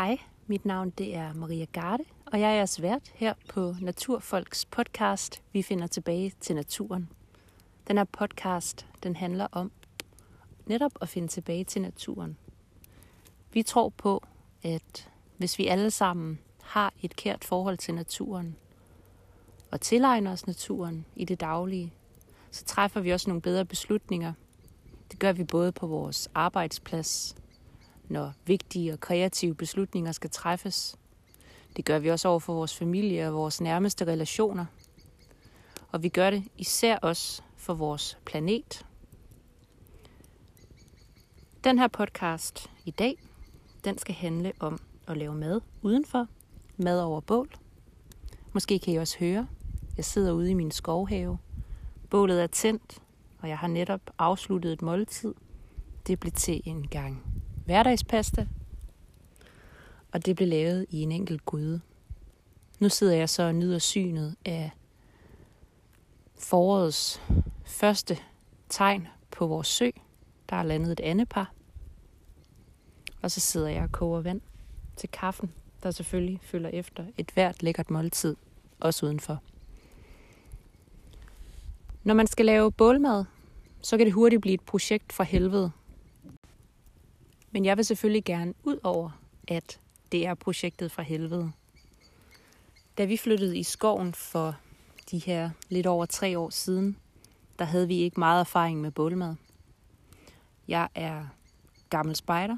Hej, mit navn det er Maria Garde, og jeg er vært her på Naturfolks podcast Vi finder tilbage til naturen. Den her podcast, den handler om netop at finde tilbage til naturen. Vi tror på, at hvis vi alle sammen har et kært forhold til naturen, og tilegner os naturen i det daglige, så træffer vi også nogle bedre beslutninger. Det gør vi både på vores arbejdsplads, når vigtige og kreative beslutninger skal træffes. Det gør vi også over for vores familie og vores nærmeste relationer. Og vi gør det især også for vores planet. Den her podcast i dag, den skal handle om at lave mad udenfor. Mad over bål. Måske kan I også høre, jeg sidder ude i min skovhave. Bålet er tændt, og jeg har netop afsluttet et måltid. Det blev til en gang hverdagspasta, og det blev lavet i en enkelt gryde. Nu sidder jeg så og nyder synet af forårets første tegn på vores sø. Der er landet et andepar. Og så sidder jeg og koger vand til kaffen, der selvfølgelig følger efter et hvert lækkert måltid, også udenfor. Når man skal lave bålmad, så kan det hurtigt blive et projekt fra helvede. Men jeg vil selvfølgelig gerne ud over, at det er projektet fra helvede. Da vi flyttede i skoven for de her lidt over tre år siden, der havde vi ikke meget erfaring med bålmad. Jeg er gammel spejder,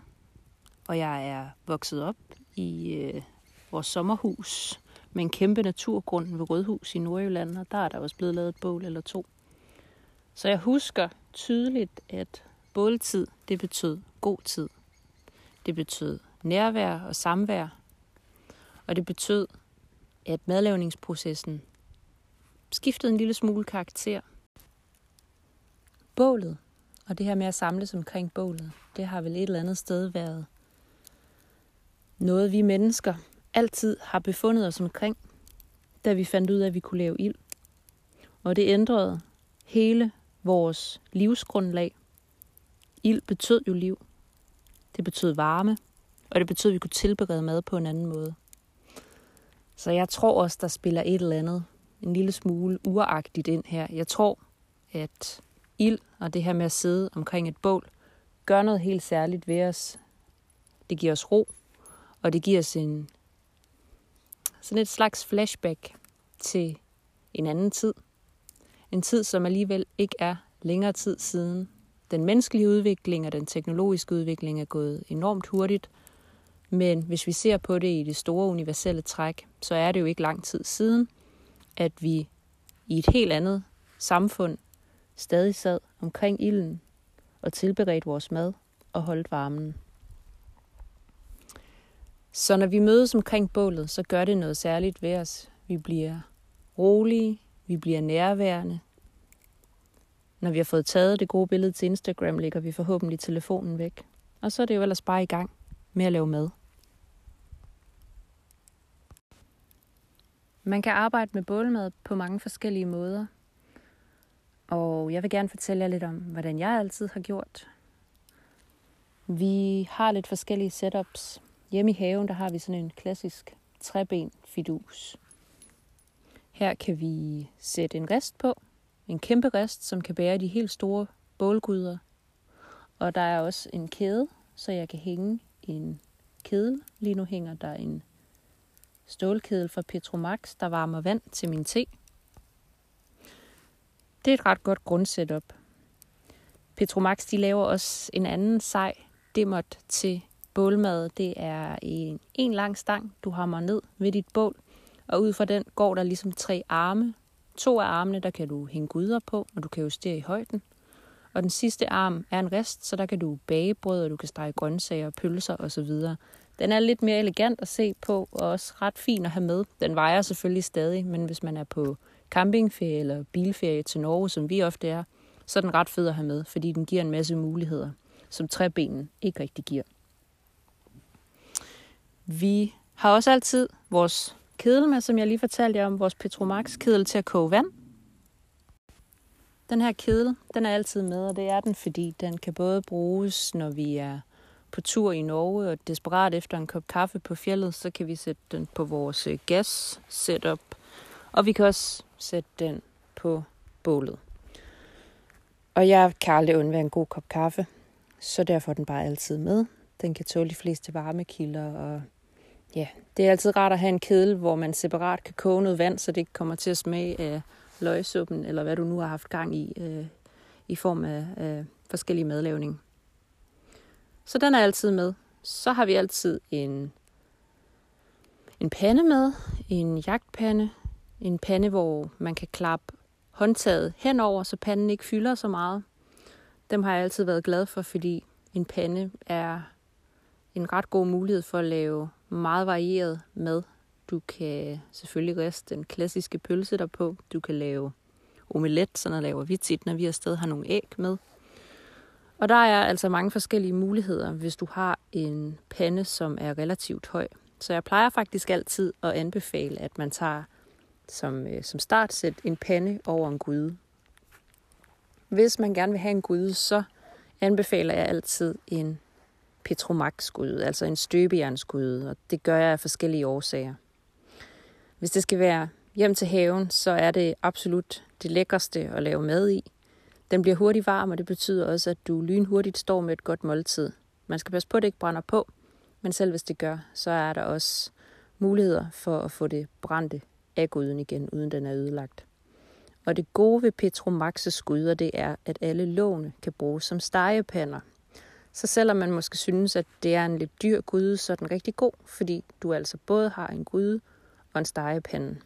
og jeg er vokset op i øh, vores sommerhus med en kæmpe naturgrund ved Rødhus i Nordjylland, og der er der også blevet lavet et bål eller to. Så jeg husker tydeligt, at båltid, det betød god tid. Det betød nærvær og samvær. Og det betød, at madlavningsprocessen skiftede en lille smule karakter. Bålet, og det her med at samles omkring bålet, det har vel et eller andet sted været noget, vi mennesker altid har befundet os omkring, da vi fandt ud af, at vi kunne lave ild. Og det ændrede hele vores livsgrundlag. Ild betød jo liv. Det betød varme, og det betød, at vi kunne tilberede mad på en anden måde. Så jeg tror også, der spiller et eller andet en lille smule uragtigt ind her. Jeg tror, at ild og det her med at sidde omkring et bål gør noget helt særligt ved os. Det giver os ro, og det giver os en, sådan et slags flashback til en anden tid. En tid, som alligevel ikke er længere tid siden, den menneskelige udvikling og den teknologiske udvikling er gået enormt hurtigt, men hvis vi ser på det i det store universelle træk, så er det jo ikke lang tid siden, at vi i et helt andet samfund stadig sad omkring ilden og tilberedte vores mad og holdt varmen. Så når vi mødes omkring bålet, så gør det noget særligt ved os. Vi bliver rolige, vi bliver nærværende, når vi har fået taget det gode billede til Instagram, lægger vi forhåbentlig telefonen væk. Og så er det jo ellers bare i gang med at lave mad. Man kan arbejde med bålmad på mange forskellige måder. Og jeg vil gerne fortælle jer lidt om, hvordan jeg altid har gjort. Vi har lidt forskellige setups. Hjemme i haven, der har vi sådan en klassisk træben fidus. Her kan vi sætte en rest på, en kæmpe rest, som kan bære de helt store bålgryder. Og der er også en kæde, så jeg kan hænge en kedel. Lige nu hænger der en stålkedel fra Petromax, der varmer vand til min te. Det er et ret godt grundsetup. Petromax de laver også en anden sej dimmert til bålmad. Det er en, en lang stang, du hammer ned ved dit bål, og ud fra den går der ligesom tre arme, To af armene, der kan du hænge gryder på, og du kan justere i højden. Og den sidste arm er en rest, så der kan du bage brød, og du kan stege grøntsager, pølser osv. Den er lidt mere elegant at se på, og også ret fin at have med. Den vejer selvfølgelig stadig, men hvis man er på campingferie eller bilferie til Norge, som vi ofte er, så er den ret fed at have med, fordi den giver en masse muligheder, som træbenen ikke rigtig giver. Vi har også altid vores kedel med, som jeg lige fortalte jer om, vores Petromax kedel til at koge vand. Den her kedel, den er altid med, og det er den, fordi den kan både bruges, når vi er på tur i Norge og desperat efter en kop kaffe på fjellet, så kan vi sætte den på vores øh, gas setup. Og vi kan også sætte den på bålet. Og jeg kan aldrig undvære en god kop kaffe, så derfor er den bare altid med. Den kan tåle de fleste varmekilder, og ja, det er altid rart at have en kedel, hvor man separat kan koge noget vand, så det ikke kommer til at smage af løgsuppen, eller hvad du nu har haft gang i, øh, i form af, øh, forskellige madlavning. Så den er altid med. Så har vi altid en, en pande med, en jagtpande, en pande, hvor man kan klappe håndtaget henover, så panden ikke fylder så meget. Dem har jeg altid været glad for, fordi en pande er en ret god mulighed for at lave meget varieret mad. Du kan selvfølgelig riste den klassiske pølse derpå. Du kan lave omelet, sådan laver vi tit, når vi afsted har nogle æg med. Og der er altså mange forskellige muligheder, hvis du har en pande, som er relativt høj. Så jeg plejer faktisk altid at anbefale, at man tager som, øh, som startsæt en pande over en gryde. Hvis man gerne vil have en gryde, så anbefaler jeg altid en Petromax-gryde, altså en støbejernsgryde, og det gør jeg af forskellige årsager. Hvis det skal være hjem til haven, så er det absolut det lækreste at lave mad i. Den bliver hurtigt varm, og det betyder også, at du lynhurtigt står med et godt måltid. Man skal passe på, at det ikke brænder på, men selv hvis det gør, så er der også muligheder for at få det brændte af gryden igen, uden den er ødelagt. Og det gode ved Petromaxes gryder, det er, at alle låne kan bruges som stegepander. Så selvom man måske synes, at det er en lidt dyr gryde, så er den rigtig god, fordi du altså både har en gryde og en stegepande.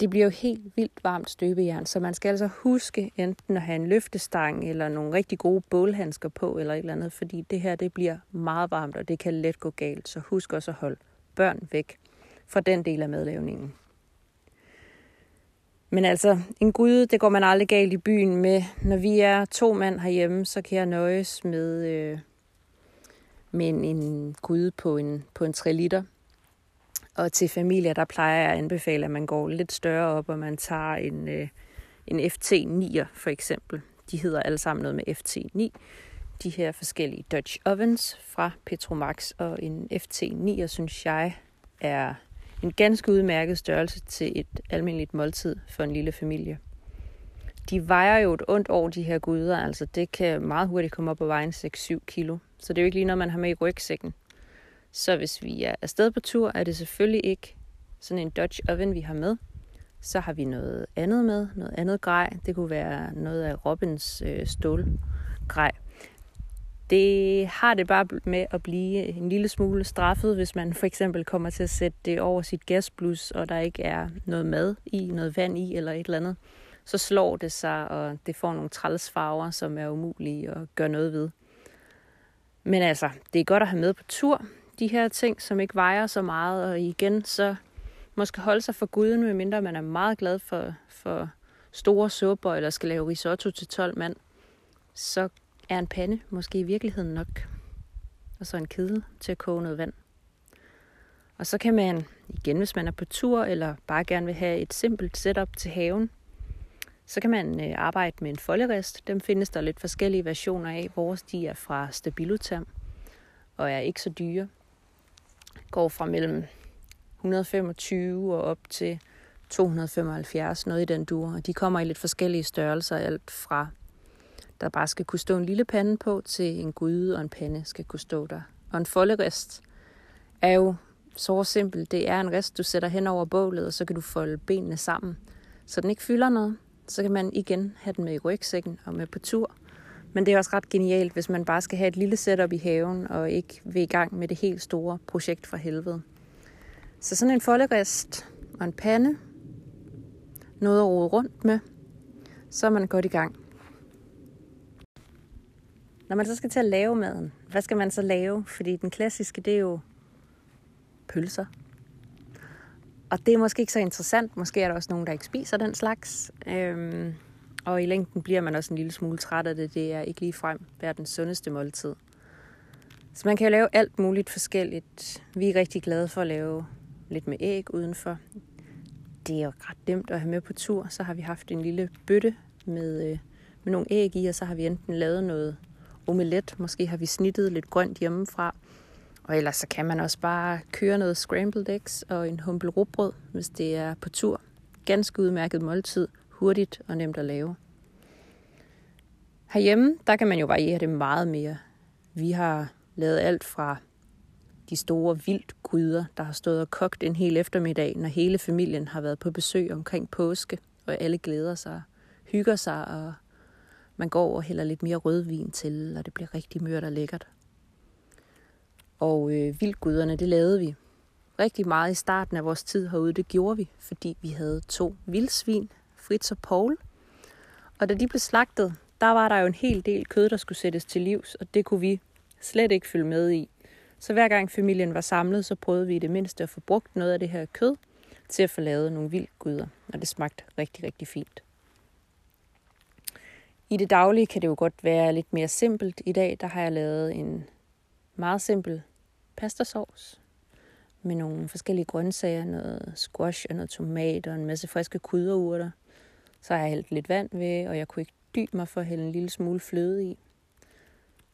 Det bliver jo helt vildt varmt støbejern, så man skal altså huske enten at have en løftestang eller nogle rigtig gode bålhandsker på eller et eller andet, fordi det her det bliver meget varmt, og det kan let gå galt. Så husk også at holde børn væk fra den del af madlavningen. Men altså, en gryde, det går man aldrig galt i byen med. Når vi er to mand herhjemme, så kan jeg nøjes med, øh, med en, en gryde på en, på en 3 liter. Og til familier, der plejer jeg at anbefale, at man går lidt større op, og man tager en, øh, en FT9'er for eksempel. De hedder alle sammen noget med FT9. De her forskellige Dutch ovens fra Petromax, og en FT9'er, synes jeg, er en ganske udmærket størrelse til et almindeligt måltid for en lille familie. De vejer jo et ondt over de her guder, altså det kan meget hurtigt komme op på vejen 6-7 kilo. Så det er jo ikke lige noget, man har med i rygsækken. Så hvis vi er afsted på tur, er det selvfølgelig ikke sådan en Dutch oven, vi har med. Så har vi noget andet med, noget andet grej. Det kunne være noget af Robins øh, stålgrej. Det har det bare med at blive en lille smule straffet, hvis man for eksempel kommer til at sætte det over sit gasblus, og der ikke er noget mad i, noget vand i eller et eller andet. Så slår det sig, og det får nogle trælsfarver, som er umulige at gøre noget ved. Men altså, det er godt at have med på tur, de her ting, som ikke vejer så meget, og igen, så måske holde sig for guden, medmindre man er meget glad for, for store supper, eller skal lave risotto til 12 mand, så er en pande måske i virkeligheden nok. Og så en kedel til at koge noget vand. Og så kan man, igen hvis man er på tur, eller bare gerne vil have et simpelt setup til haven, så kan man øh, arbejde med en folderist. Dem findes der lidt forskellige versioner af. Vores de er fra Stabilotam og er ikke så dyre. Går fra mellem 125 og op til 275, noget i den dur. Og de kommer i lidt forskellige størrelser, alt fra der bare skal kunne stå en lille pande på, til en gryde og en pande skal kunne stå der. Og en folderist er jo så simpelt. Det er en rest, du sætter hen over bålet, og så kan du folde benene sammen, så den ikke fylder noget. Så kan man igen have den med i rygsækken og med på tur. Men det er også ret genialt, hvis man bare skal have et lille setup i haven, og ikke vil i gang med det helt store projekt fra helvede. Så sådan en folderist og en pande, noget at rode rundt med, så er man godt i gang. Når man så skal til at lave maden, hvad skal man så lave? Fordi den klassiske, det er jo pølser. Og det er måske ikke så interessant. Måske er der også nogen, der ikke spiser den slags. Øhm, og i længden bliver man også en lille smule træt af det. Det er ikke lige frem verdens sundeste måltid. Så man kan jo lave alt muligt forskelligt. Vi er rigtig glade for at lave lidt med æg udenfor. Det er jo ret nemt at have med på tur. Så har vi haft en lille bøtte med, øh, med nogle æg i, og så har vi enten lavet noget omelet. Måske har vi snittet lidt grønt hjemmefra. Og ellers så kan man også bare køre noget scrambled eggs og en humpel rugbrød, hvis det er på tur. Ganske udmærket måltid, hurtigt og nemt at lave. Herhjemme, der kan man jo variere det meget mere. Vi har lavet alt fra de store vildt gryder, der har stået og kogt en hel eftermiddag, når hele familien har været på besøg omkring påske, og alle glæder sig, hygger sig, og man går og hælder lidt mere rødvin til, og det bliver rigtig mørt og lækkert. Og øh, vildguderne, det lavede vi rigtig meget i starten af vores tid herude. Det gjorde vi, fordi vi havde to vildsvin, Fritz og Paul. Og da de blev slagtet, der var der jo en hel del kød, der skulle sættes til livs, og det kunne vi slet ikke følge med i. Så hver gang familien var samlet, så prøvede vi i det mindste at få brugt noget af det her kød til at få lavet nogle vildguder, og det smagte rigtig, rigtig fint. I det daglige kan det jo godt være lidt mere simpelt. I dag der har jeg lavet en meget simpel pastasauce med nogle forskellige grøntsager, noget squash og noget tomat og en masse friske krydderurter. Så har jeg hældt lidt vand ved, og jeg kunne ikke dy mig for at hælde en lille smule fløde i.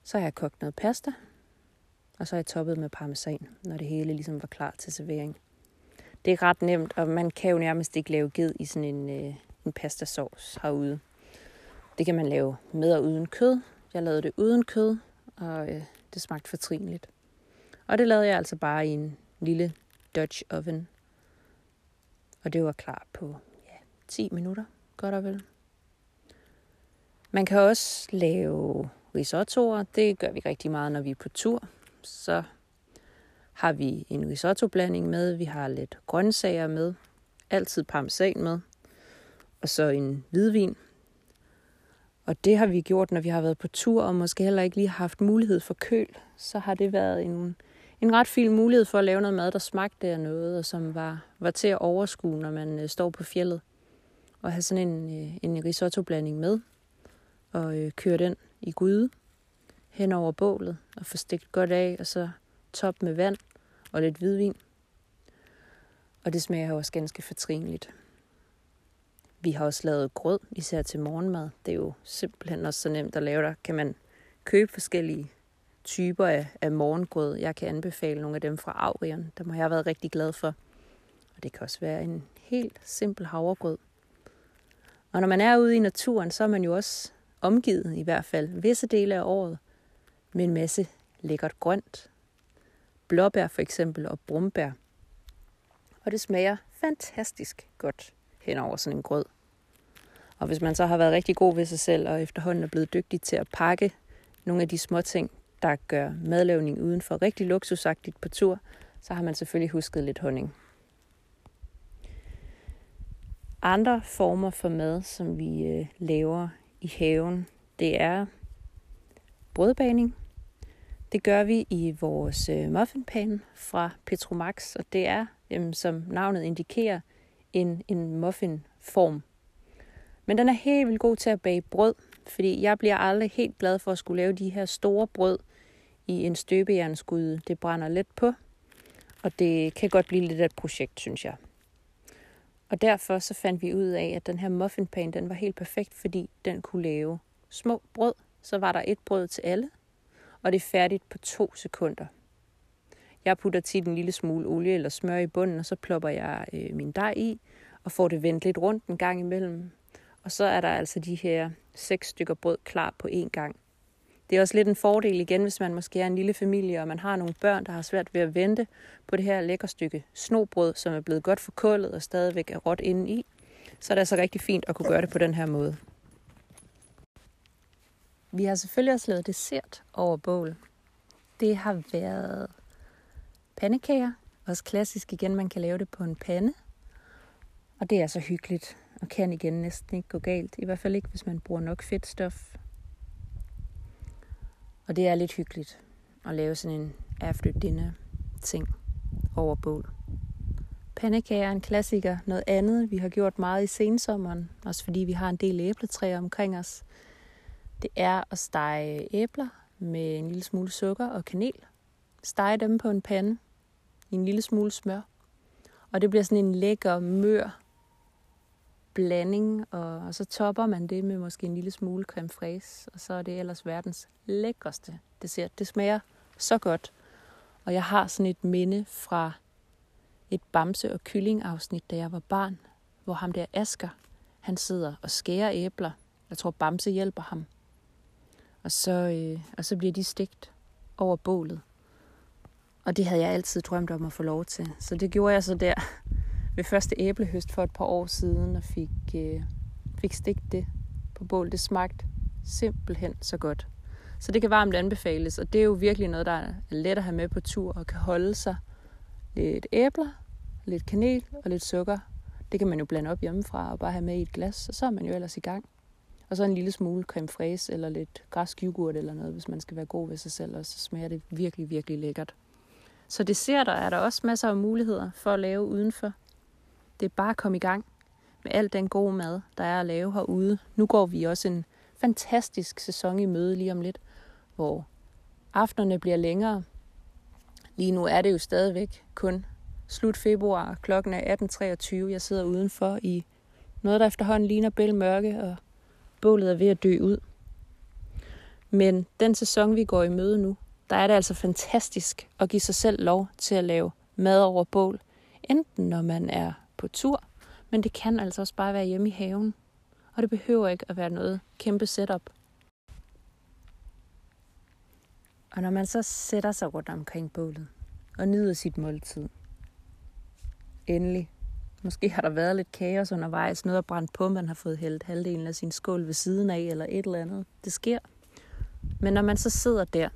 Så har jeg kogt noget pasta, og så har jeg toppet med parmesan, når det hele ligesom var klar til servering. Det er ret nemt, og man kan jo nærmest ikke lave ged i sådan en, øh, en pastasauce herude. Det kan man lave med og uden kød. Jeg lavede det uden kød, og øh, det smagte fortrinligt. Og det lavede jeg altså bare i en lille Dutch oven. Og det var klar på ja, 10 minutter, godt og vel. Man kan også lave risottoer. Det gør vi rigtig meget, når vi er på tur. Så har vi en risotto-blanding med. Vi har lidt grøntsager med. Altid parmesan med. Og så en hvidvin. Og det har vi gjort, når vi har været på tur, og måske heller ikke lige haft mulighed for køl. Så har det været en, en ret fin mulighed for at lave noget mad, der smagte af noget, og som var, var til at overskue, når man øh, står på fjellet. Og have sådan en, øh, en risotto-blanding med, og øh, køre den i gryde hen over bålet, og få stegt godt af, og så top med vand og lidt hvidvin. Og det smager også ganske fortrinligt. Vi har også lavet grød, især til morgenmad. Det er jo simpelthen også så nemt at lave der. Kan man købe forskellige typer af, af morgengrød. Jeg kan anbefale nogle af dem fra Aurion. Dem har jeg været rigtig glad for. Og det kan også være en helt simpel havregrød. Og når man er ude i naturen, så er man jo også omgivet, i hvert fald visse dele af året, med en masse lækkert grønt. Blåbær for eksempel og brumbær. Og det smager fantastisk godt hen over sådan en grød. Og hvis man så har været rigtig god ved sig selv, og efterhånden er blevet dygtig til at pakke nogle af de små ting, der gør madlavning udenfor rigtig luksusagtigt på tur, så har man selvfølgelig husket lidt honning. Andre former for mad, som vi øh, laver i haven, det er brødbaning. Det gør vi i vores øh, muffinpan fra Petromax, og det er, jamen, som navnet indikerer, en, en muffinform. Men den er helt vildt god til at bage brød, fordi jeg bliver aldrig helt glad for at skulle lave de her store brød i en støbejernsgryde. Det brænder let på, og det kan godt blive lidt af et projekt, synes jeg. Og derfor så fandt vi ud af, at den her muffinpan, den var helt perfekt, fordi den kunne lave små brød. Så var der et brød til alle, og det er færdigt på to sekunder. Jeg putter tit en lille smule olie eller smør i bunden, og så plopper jeg øh, min dej i, og får det vendt lidt rundt en gang imellem. Og så er der altså de her seks stykker brød klar på én gang. Det er også lidt en fordel igen, hvis man måske er en lille familie, og man har nogle børn, der har svært ved at vente på det her lækre stykke snobrød, som er blevet godt forkullet og stadigvæk er råt inde i. Så er det altså rigtig fint at kunne gøre det på den her måde. Vi har selvfølgelig også lavet dessert over bål. Det har været pandekager. Også klassisk igen, man kan lave det på en pande. Og det er så hyggeligt, og kan igen næsten ikke gå galt. I hvert fald ikke, hvis man bruger nok fedtstof. Og det er lidt hyggeligt at lave sådan en after dinner ting over bål. Pandekager er en klassiker. Noget andet, vi har gjort meget i sensommeren, også fordi vi har en del æbletræer omkring os, det er at stege æbler med en lille smule sukker og kanel. Stege dem på en pande i en lille smule smør. Og det bliver sådan en lækker, mør blanding, og, og så topper man det med måske en lille smule creme fraise, og så er det ellers verdens lækreste dessert. Det smager så godt. Og jeg har sådan et minde fra et bamse- og kyllingafsnit, da jeg var barn, hvor ham der Asker, han sidder og skærer æbler. Jeg tror, Bamse hjælper ham. Og så, øh, og så bliver de stegt over bålet. Og det havde jeg altid drømt om at få lov til. Så det gjorde jeg så der ved første æblehøst for et par år siden, og fik, øh, fik stegt det på bål. Det smagte simpelthen så godt. Så det kan varmt anbefales, og det er jo virkelig noget, der er let at have med på tur og kan holde sig. Lidt æbler, lidt kanel og lidt sukker. Det kan man jo blande op hjemmefra og bare have med i et glas, og så er man jo ellers i gang. Og så en lille smule creme fraise eller lidt græsk yoghurt eller noget, hvis man skal være god ved sig selv, og så smager det virkelig, virkelig lækkert. Så det ser der er der også masser af muligheder for at lave udenfor. Det er bare at komme i gang med al den gode mad, der er at lave herude. Nu går vi også en fantastisk sæson i møde lige om lidt, hvor aftenerne bliver længere. Lige nu er det jo stadigvæk kun slut februar. Klokken er 18.23. Jeg sidder udenfor i noget, der efterhånden ligner bæl mørke, og bålet er ved at dø ud. Men den sæson, vi går i møde nu, der er det altså fantastisk at give sig selv lov til at lave mad over bål. Enten når man er på tur, men det kan altså også bare være hjemme i haven. Og det behøver ikke at være noget kæmpe setup. Og når man så sætter sig rundt omkring bålet og nyder sit måltid, endelig. Måske har der været lidt kaos undervejs, noget at brændt på, man har fået hældt halvdelen af sin skål ved siden af, eller et eller andet. Det sker. Men når man så sidder der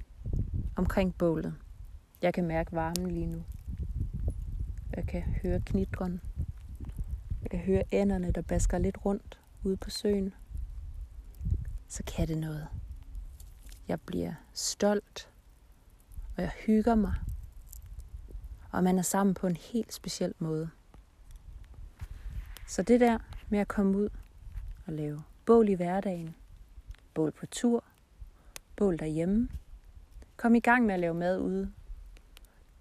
omkring bålet, jeg kan mærke varmen lige nu. Jeg kan høre knitren. Jeg kan høre ænderne, der basker lidt rundt ude på søen. Så kan det noget. Jeg bliver stolt, og jeg hygger mig og man er sammen på en helt speciel måde. Så det der med at komme ud og lave bål i hverdagen, bål på tur, bål derhjemme, kom i gang med at lave mad ude.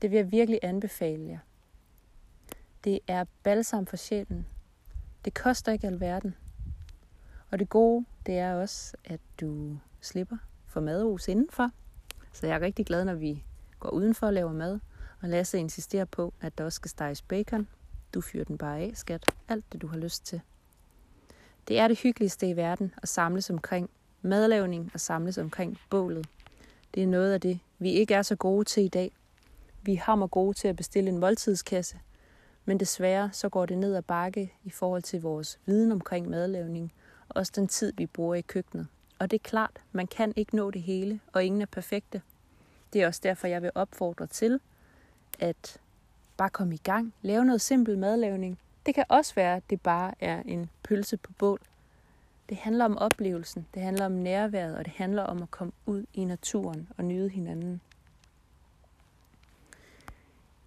Det vil jeg virkelig anbefale jer. Det er balsam for sjælen. Det koster ikke alverden. Og det gode, det er også, at du slipper for madhus indenfor. Så jeg er rigtig glad, når vi går udenfor og laver mad, og Lasse insisterer på, at der også skal steges bacon. Du fyrer den bare af, skat. Alt det, du har lyst til. Det er det hyggeligste i verden at samles omkring madlavning og samles omkring bålet. Det er noget af det, vi ikke er så gode til i dag. Vi hammer gode til at bestille en måltidskasse, men desværre så går det ned ad bakke i forhold til vores viden omkring madlavning, og også den tid, vi bruger i køkkenet. Og det er klart, man kan ikke nå det hele, og ingen er perfekte. Det er også derfor, jeg vil opfordre til, at bare komme i gang, lave noget simpel madlavning. Det kan også være, at det bare er en pølse på bål. Det handler om oplevelsen, det handler om nærværet, og det handler om at komme ud i naturen og nyde hinanden.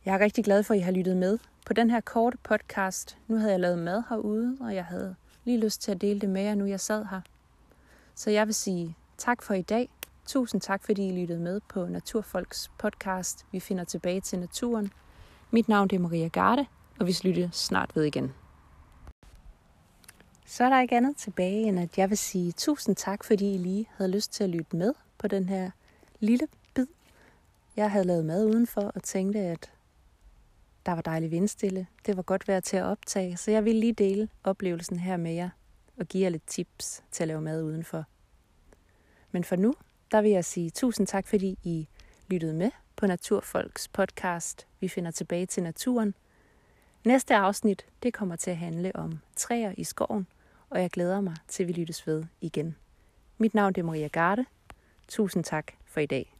Jeg er rigtig glad for, at I har lyttet med på den her korte podcast. Nu havde jeg lavet mad herude, og jeg havde lige lyst til at dele det med jer, nu jeg sad her. Så jeg vil sige tak for i dag. Tusind tak, fordi I lyttede med på Naturfolks podcast. Vi finder tilbage til naturen. Mit navn er Maria Garde, og vi lytter snart ved igen. Så er der ikke andet tilbage, end at jeg vil sige tusind tak, fordi I lige havde lyst til at lytte med på den her lille bid. Jeg havde lavet mad udenfor og tænkte, at der var dejlig vindstille. Det var godt vejr til at optage, så jeg vil lige dele oplevelsen her med jer og give jer lidt tips til at lave mad udenfor. Men for nu, der vil jeg sige tusind tak, fordi I lyttede med på Naturfolks podcast. Vi finder tilbage til naturen. Næste afsnit, det kommer til at handle om træer i skoven, og jeg glæder mig til, vi lyttes ved igen. Mit navn er Maria Garde. Tusind tak for i dag.